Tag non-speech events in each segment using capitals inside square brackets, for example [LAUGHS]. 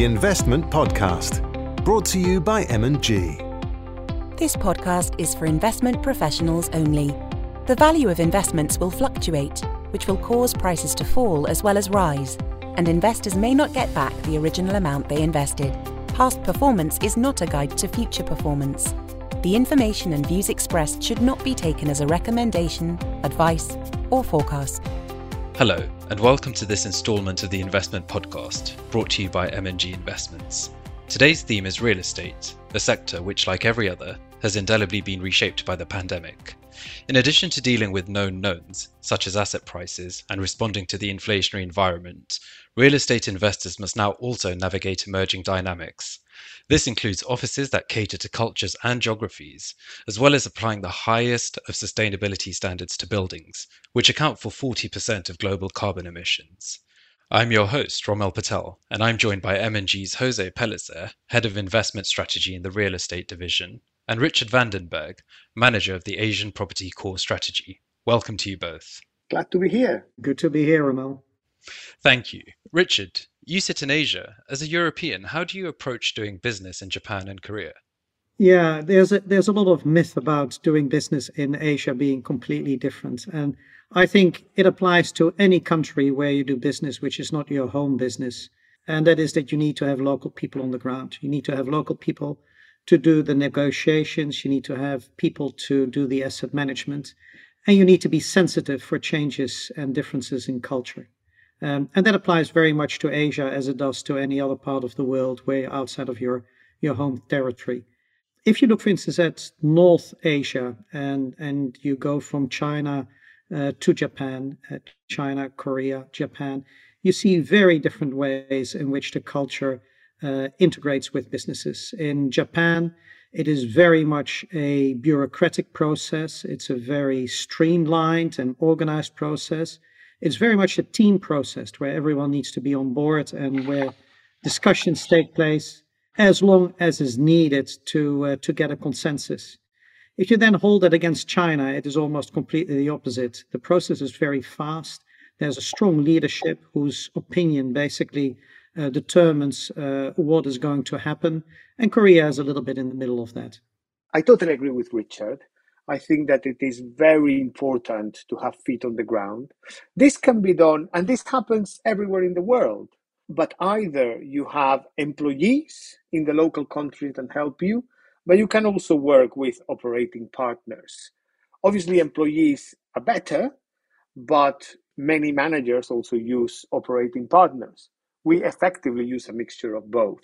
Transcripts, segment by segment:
The Investment Podcast, brought to you by M&G. This podcast is for investment professionals only. The value of investments will fluctuate, which will cause prices to fall as well as rise, and investors may not get back the original amount they invested. Past performance is not a guide to future performance. The information and views expressed should not be taken as a recommendation, advice, or forecast. Hello, and welcome to this installment of the Investment Podcast, brought to you by M&G Investments. Today's theme is real estate, a sector which, like every other, has indelibly been reshaped by the pandemic. In addition to dealing with known knowns, such as asset prices, and responding to the inflationary environment, real estate investors must now also navigate emerging dynamics. This includes offices that cater to cultures and geographies, as well as applying the highest of sustainability standards to buildings, which account for 40% of global carbon emissions. I'm your host, Romil Patel, and I'm joined by M&G's Jose Pellicer, Head of Investment Strategy in the Real Estate Division, and Richard van den Berg, Manager of the Asian Property Core Strategy. Welcome to you both. Glad to be here. Good to be here, Romil. Thank you. Richard, you sit in Asia. As a European, how do you approach doing business in Japan and Korea? Yeah, there's a, there's a lot of myth about doing business in Asia being completely different. And I think it applies to any country where you do business which is not your home business. And that is that you need to have local people on the ground. You need to have local people to do the negotiations. You need to have people to do the asset management. And you need to be sensitive for changes and differences in culture. Um, and that applies very much to Asia as it does to any other part of the world way outside of your, your home territory. If you look, for instance, at North Asia and, and you go from China uh, to Japan, uh, China, Korea, Japan, you see very different ways in which the culture uh, integrates with businesses. In Japan, it is very much a bureaucratic process. It's a very streamlined and organized process it's very much a team process where everyone needs to be on board and where discussions take place as long as is needed to uh, to get a consensus. If you then hold it against China, it is almost completely the opposite. The process is very fast. There's a strong leadership whose opinion basically determines uh, what is going to happen, and Korea is a little bit in the middle of that. I totally agree with Richard. I think that it is very important to have feet on the ground. This can be done, and this happens everywhere in the world. But either you have employees in the local country that help you, but you can also work with operating partners. Obviously, employees are better, but many managers also use operating partners. We effectively use a mixture of both,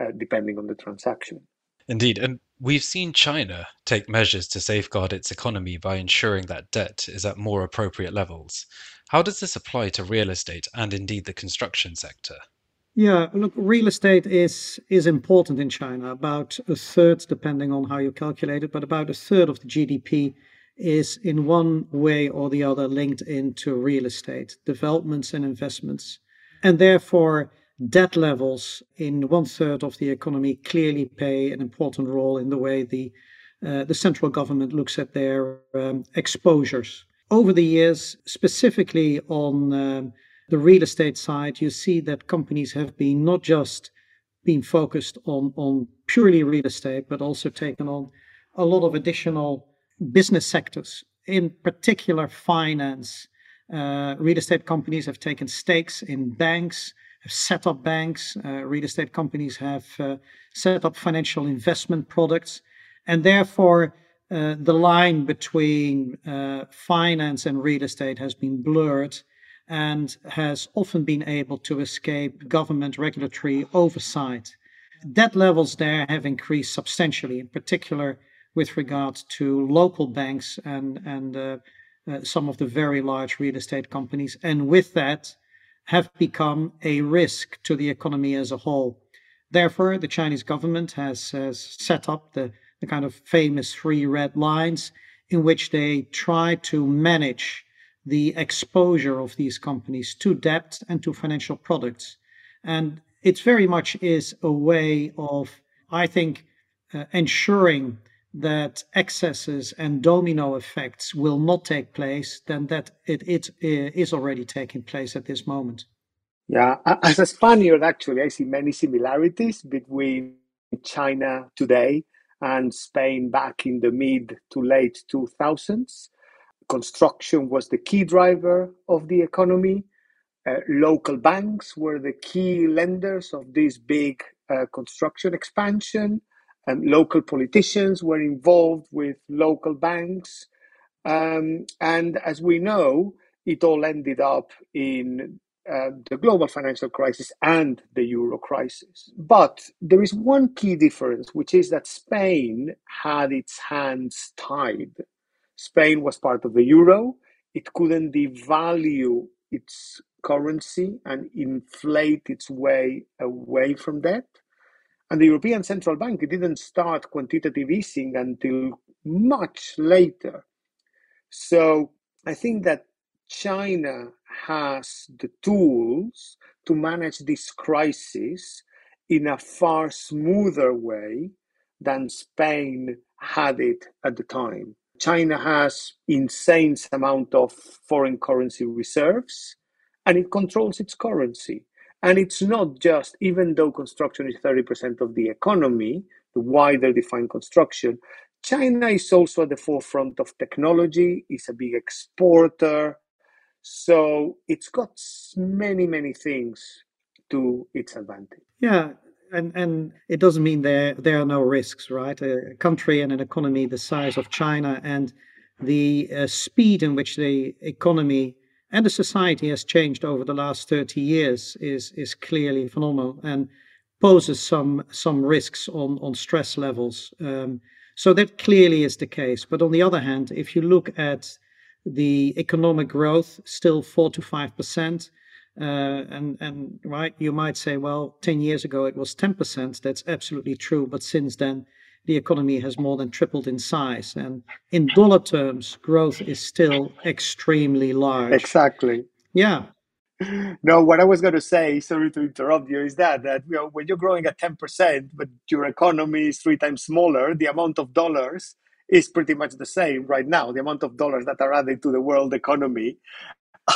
uh, depending on the transaction. Indeed. And we've seen China take measures to safeguard its economy by ensuring that debt is at more appropriate levels. How does this apply to real estate and indeed the construction sector? Yeah, look, real estate is is important in China. About a third, depending on how you calculate it, but about a third of the GDP is in one way or the other linked into real estate developments and investments. And therefore, debt levels in one third of the economy clearly play an important role in the way the uh, the central government looks at their um, exposures. Over the years, specifically on um, the real estate side, you see that companies have been not just been focused on, on purely real estate, but also taken on a lot of additional business sectors, in particular finance. Uh, real estate companies have taken stakes in banks, have set up banks, uh, real estate companies have uh, set up financial investment products, and therefore uh, the line between uh, finance and real estate has been blurred and has often been able to escape government regulatory oversight. Debt levels there have increased substantially, in particular with regard to local banks and and uh, some of the very large real estate companies, and with that have become a risk to the economy as a whole. Therefore, the Chinese government has, has set up the, the kind of famous three red lines in which they try to manage the exposure of these companies to debt and to financial products. And it very much is a way of, I think, uh, ensuring that excesses and domino effects will not take place, than that it, it is already taking place at this moment. Yeah, as a Spaniard, actually, I see many similarities between China today and Spain back in the mid to late 2000s. Construction was the key driver of the economy. Uh, local banks were the key lenders of this big uh, construction expansion. And local politicians were involved with local banks. Um, and as we know, it all ended up in uh, the global financial crisis and the euro crisis. But there is one key difference, which is that Spain had its hands tied. Spain was part of the euro, it couldn't devalue its currency and inflate its way away from debt. And the European Central Bank didn't start quantitative easing until much later. So I think that China has the tools to manage this crisis in a far smoother way than Spain had it at the time. China has insane amount of foreign currency reserves and it controls its currency. And it's not just, even though construction is 30% of the economy, the wider defined construction, China is also at the forefront of technology, is a big exporter. So it's got many, many things to its advantage. Yeah, and and it doesn't mean there there are no risks, right? A country and an economy the size of China and the uh, speed in which the economy and the society has changed over the last 30 years is is clearly phenomenal and poses some some risks on on stress levels. Um, so that clearly is the case. But on the other hand, if you look at the economic growth, still four to five percent. Uh, and and right, you might say, well, ten years ago it was ten percent. That's absolutely true. But since then, the economy has more than tripled in size, and in dollar terms, growth is still extremely large. Exactly. Yeah. No, what I was going to say, sorry to interrupt you, is that that you know, when you're growing at ten percent, but your economy is three times smaller, the amount of dollars is pretty much the same right now. The amount of dollars that are added to the world economy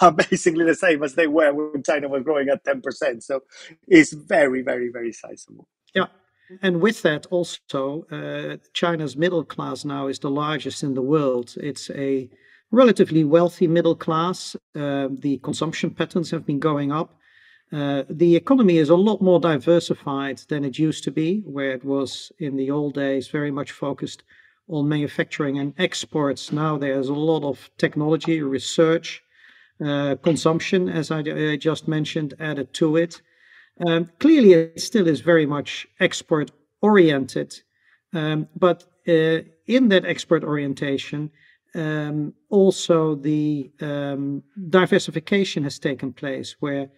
are [LAUGHS] basically the same as they were when China was growing at 10%. So it's very, very, very sizable. Yeah. And with that, also, uh, China's middle class now is the largest in the world. It's a relatively wealthy middle class. Uh, the consumption patterns have been going up. Uh, the economy is a lot more diversified than it used to be, where it was in the old days very much focused on manufacturing and exports. Now there's a lot of technology, research, uh, consumption, as I, I, just mentioned, added to it. Um, clearly, it still is very much export oriented, um, but uh, in that export orientation, um, also the um, diversification has taken place, where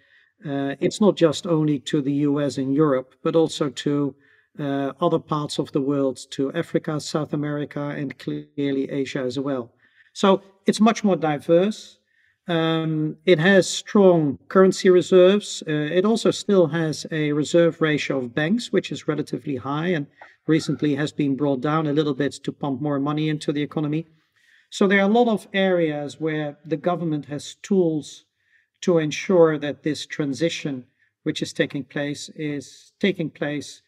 uh, it's not just only to the US and Europe, but also to uh, other parts of the world, to Africa, South America, and clearly Asia as well. So it's much more diverse. Um, it has strong currency reserves. Uh, it also still has a reserve ratio of banks, which is relatively high and recently has been brought down a little bit to pump more money into the economy. So there are a lot of areas where the government has tools to ensure that this transition, which is taking place, is taking place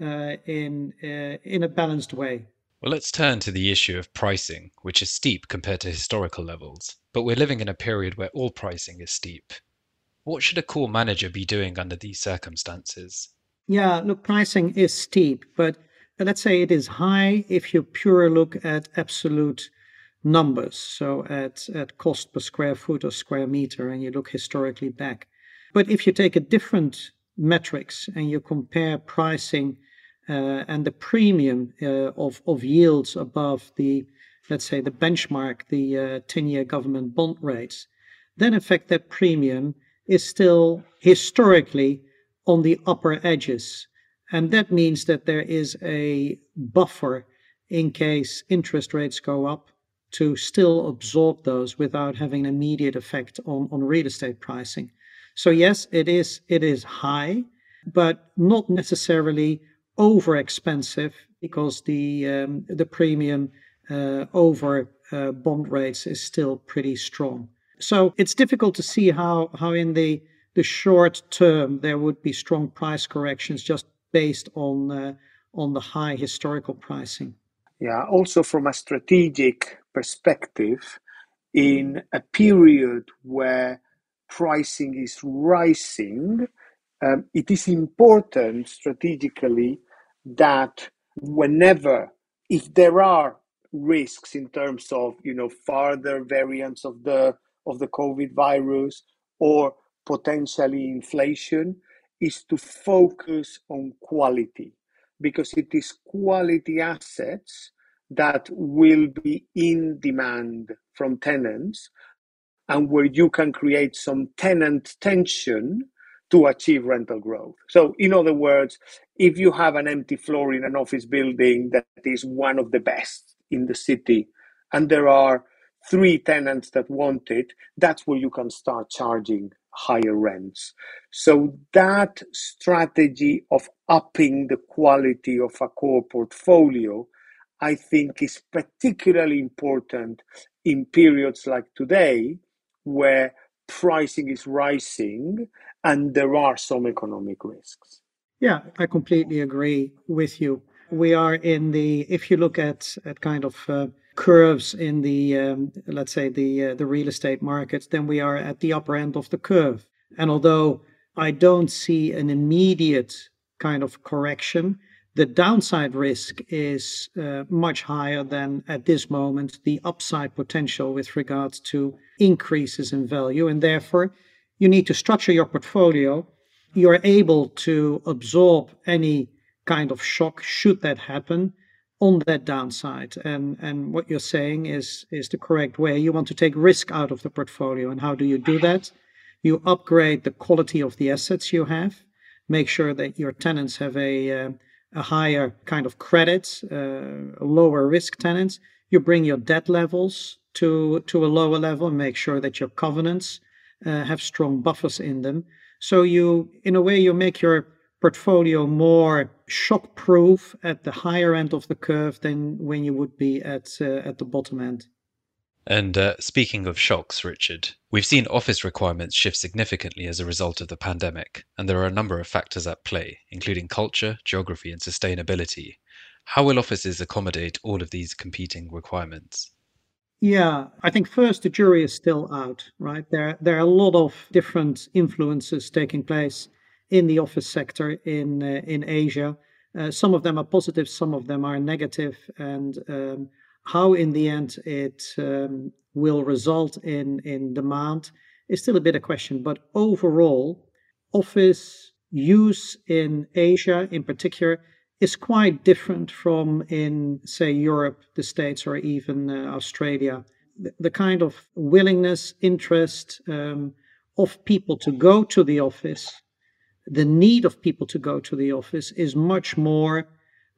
uh, in uh, in a balanced way. Well, let's turn to the issue of pricing, which is steep compared to historical levels. But we're living in a period where all pricing is steep. What should a core manager be doing under these circumstances? Yeah, look, pricing is steep, but let's say it is high if you pure look at absolute numbers, so at, at cost per square foot or square meter, and you look historically back. But if you take a different metrics and you compare pricing and the premium uh, of, of yields above the, let's say, the benchmark, the uh, 10 year government bond rates, then in fact that premium is still historically on the upper edges. And that means that there is a buffer in case interest rates go up to still absorb those without having an immediate effect on, on real estate pricing. So yes, it is it is high, but not necessarily over expensive because the um, the premium uh, over uh, bond rates is still pretty strong. So it's difficult to see how how in the the short term there would be strong price corrections just based on uh, on the high historical pricing. Yeah, also from a strategic perspective, in a period where pricing is rising, um, it is important strategically that whenever, if there are risks in terms of you know further variants of the of the COVID virus or potentially inflation, is to focus on quality because it is quality assets that will be in demand from tenants. And where you can create some tenant tension to achieve rental growth. So, in other words, if you have an empty floor in an office building that is one of the best in the city, and there are three tenants that want it, that's where you can start charging higher rents. So, that strategy of upping the quality of a core portfolio, I think, is particularly important in periods like today where pricing is rising and there are some economic risks. Yeah, I completely agree with you. We are in the, if you look at, at kind of uh, curves in the, um, let's say, the, uh, the real estate markets, then we are at the upper end of the curve. And although I don't see an immediate kind of correction, the downside risk is uh, much higher than at this moment the upside potential with regards to increases in value. And therefore, you need to structure your portfolio. You're able to absorb any kind of shock should that happen on that downside. And, and what you're saying is, is the correct way. You want to take risk out of the portfolio. And how do you do that? You upgrade the quality of the assets you have, make sure that your tenants have a uh, a higher kind of credit, uh, lower risk tenants. You bring your debt levels to to a lower level make sure that your covenants uh, have strong buffers in them. So you, in a way, you make your portfolio more shock proof at the higher end of the curve than when you would be at uh, at the bottom end. And uh, speaking of shocks, Richard, we've seen office requirements shift significantly as a result of the pandemic, and there are a number of factors at play, including culture, geography, and sustainability. How will offices accommodate all of these competing requirements? Yeah, I think first the jury is still out, right? There, there are a lot of different influences taking place in the office sector in uh, in Asia. Uh, some of them are positive, some of them are negative, and um, how in the end it um, will result in, in demand is still a bit of a question. But overall, office use in Asia in particular is quite different from in, say, Europe, the States, or even uh, Australia. The, the, kind of willingness, interest um, of people to go to the office, the need of people to go to the office is much more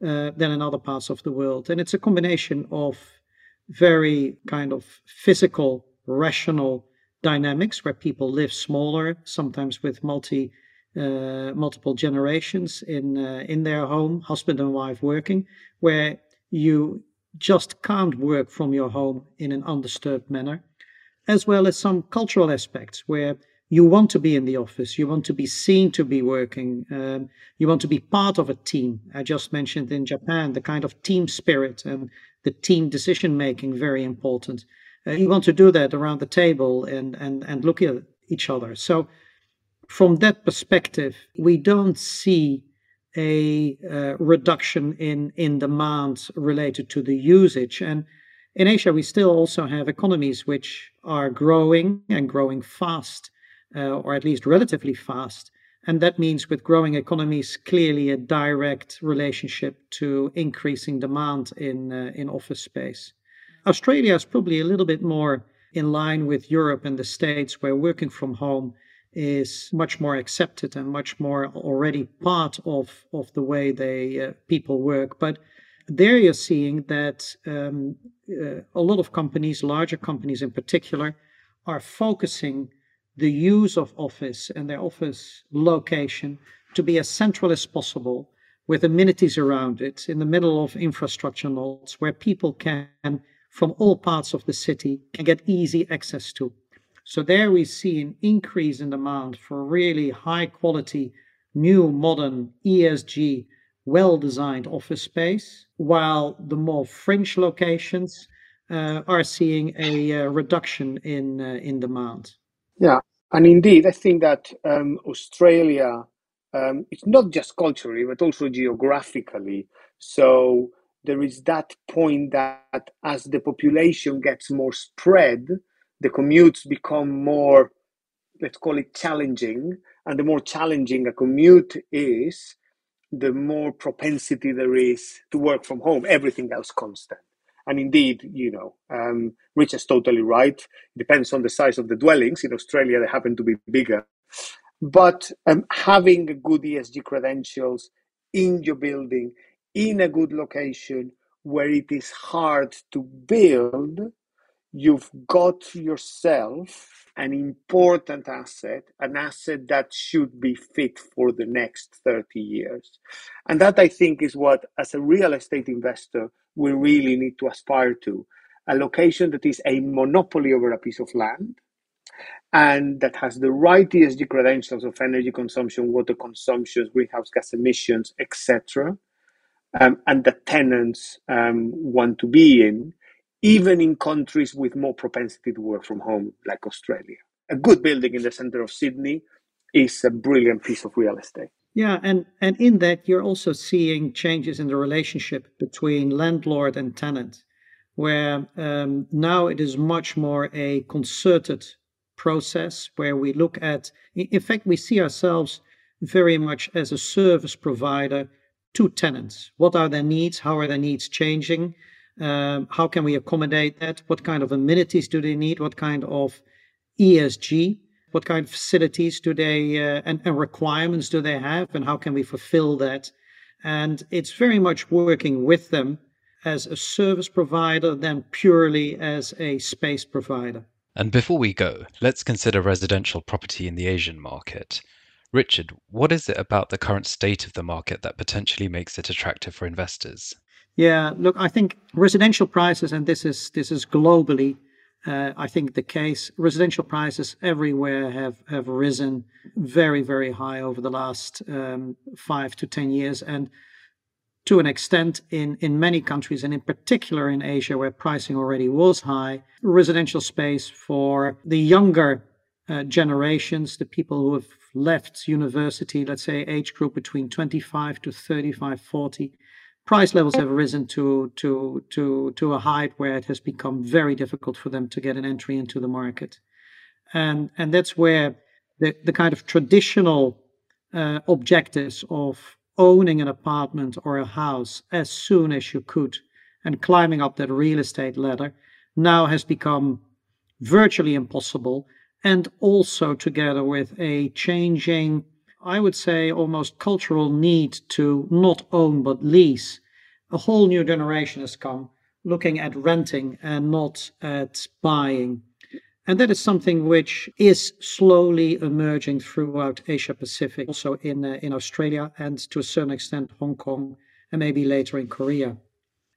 uh, than in other parts of the world. And it's a combination of very kind of physical, rational dynamics where people live smaller, sometimes with multi uh, multiple generations in uh, in their home, husband and wife working, where you just can't work from your home in an undisturbed manner, as well as some cultural aspects where you want to be in the office, you want to be seen to be working, um, you want to be part of a team. I just mentioned in Japan the kind of team spirit and the team decision making very important. Uh, you want to do that around the table and and and look at each other. So from that perspective, we don't see a uh, reduction in in demand related to the usage and in Asia, we still also have economies which are growing and growing fast uh, or at least relatively fast. And that means with growing economies, clearly a direct relationship to increasing demand in, uh, in office space. Australia is probably a little bit more in line with Europe and the States, where working from home is much more accepted and much more already part of, of the way they uh, people work. But there you're seeing that um, uh, a lot of companies, larger companies in particular, are focusing the use of office and their office location to be as central as possible with amenities around it in the middle of infrastructure nodes where people can from all parts of the city can get easy access to So there we see an increase in demand for really high quality, new, modern, ESG, well designed office space, while the more fringe locations uh, are seeing a uh, reduction in, uh, in demand. Yeah, and indeed, I think that um, Australia, um, it's not just culturally, but also geographically. So there is that point that as the population gets more spread, the commutes become more, let's call it challenging. And the more challenging a commute is, the more propensity there is to work from home, everything else constant. And indeed, you know, um, Rich is totally right. It depends on the size of the dwellings. In Australia, they happen to be bigger. But um, having good ESG credentials in your building, in a good location where it is hard to build, you've got yourself an important asset, an asset that should be fit for the next 30 years. And that I think is what, as a real estate investor, we really need to aspire to a location that is a monopoly over a piece of land and that has the right ESG credentials of energy consumption, water consumption, greenhouse gas emissions, etc., um, and that tenants um, want to be in, even in countries with more propensity to work from home, like Australia. A good building in the center of Sydney is a brilliant piece of real estate. Yeah, and, and in that, you're also seeing changes in the relationship between landlord and tenant, where um, now it is much more a concerted process where we look at, in fact, we see ourselves very much as a service provider to tenants. What are their needs? How are their needs changing? Um, how can we accommodate that? What kind of amenities do they need? What kind of ESG? What kind of facilities do they uh, and, and requirements do they have? And how can we fulfill that? And it's very much working with them as a service provider than purely as a space provider. And before we go, let's consider residential property in the Asian market. Richard, what is it about the current state of the market that potentially makes it attractive for investors? Yeah, look, I think residential prices, and this is this is globally, uh, I think the case. Residential prices everywhere have have risen very very high over the last um, five to ten years, and to an extent in in many countries, and in particular in Asia, where pricing already was high, residential space for the younger uh, generations, the people who have left university, let's say age group between 25 to 35, 40, price levels have risen to to to to a height where it has become very difficult for them to get an entry into the market, and and that's where the the kind of traditional uh, objectives of owning an apartment or a house as soon as you could and climbing up that real estate ladder now has become virtually impossible. And also together with a changing, I would say, almost cultural need to not own but lease. A whole new generation has come looking at renting and not at buying. And that is something which is slowly emerging throughout Asia Pacific, also in, uh, in Australia and to a certain extent Hong Kong and maybe later in Korea.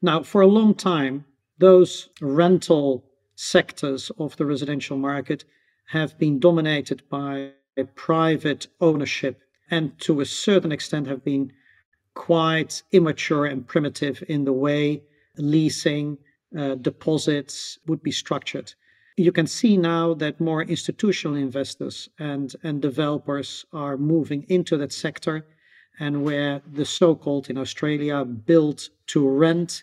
Now, for a long time, those rental sectors of the residential market have been dominated by private ownership and to a certain extent have been quite immature and primitive in the way leasing uh, deposits would be structured. You can see now that more institutional investors and, and developers are moving into that sector, and where the so called in Australia built to rent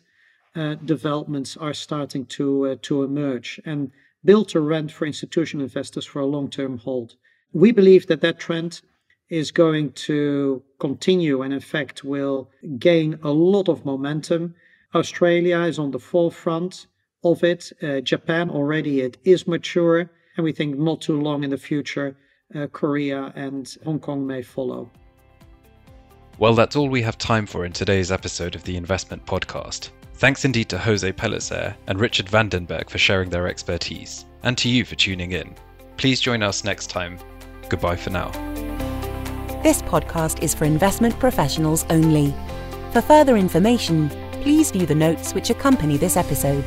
uh, developments are starting to, uh, to emerge. And built to rent for institutional investors for a long term hold. We believe that that trend is going to continue and, in fact, will gain a lot of momentum. Australia is on the forefront of it. Uh, Japan already it is mature, and we think not too long in the future, uh, Korea and Hong Kong may follow. Well, that's all we have time for in today's episode of the Investment Podcast. Thanks indeed to Jose Pellicer and Richard van den Berg for sharing their expertise, and to you for tuning in. Please join us next time. Goodbye for now. This podcast is for investment professionals only. For further information, please view the notes which accompany this episode.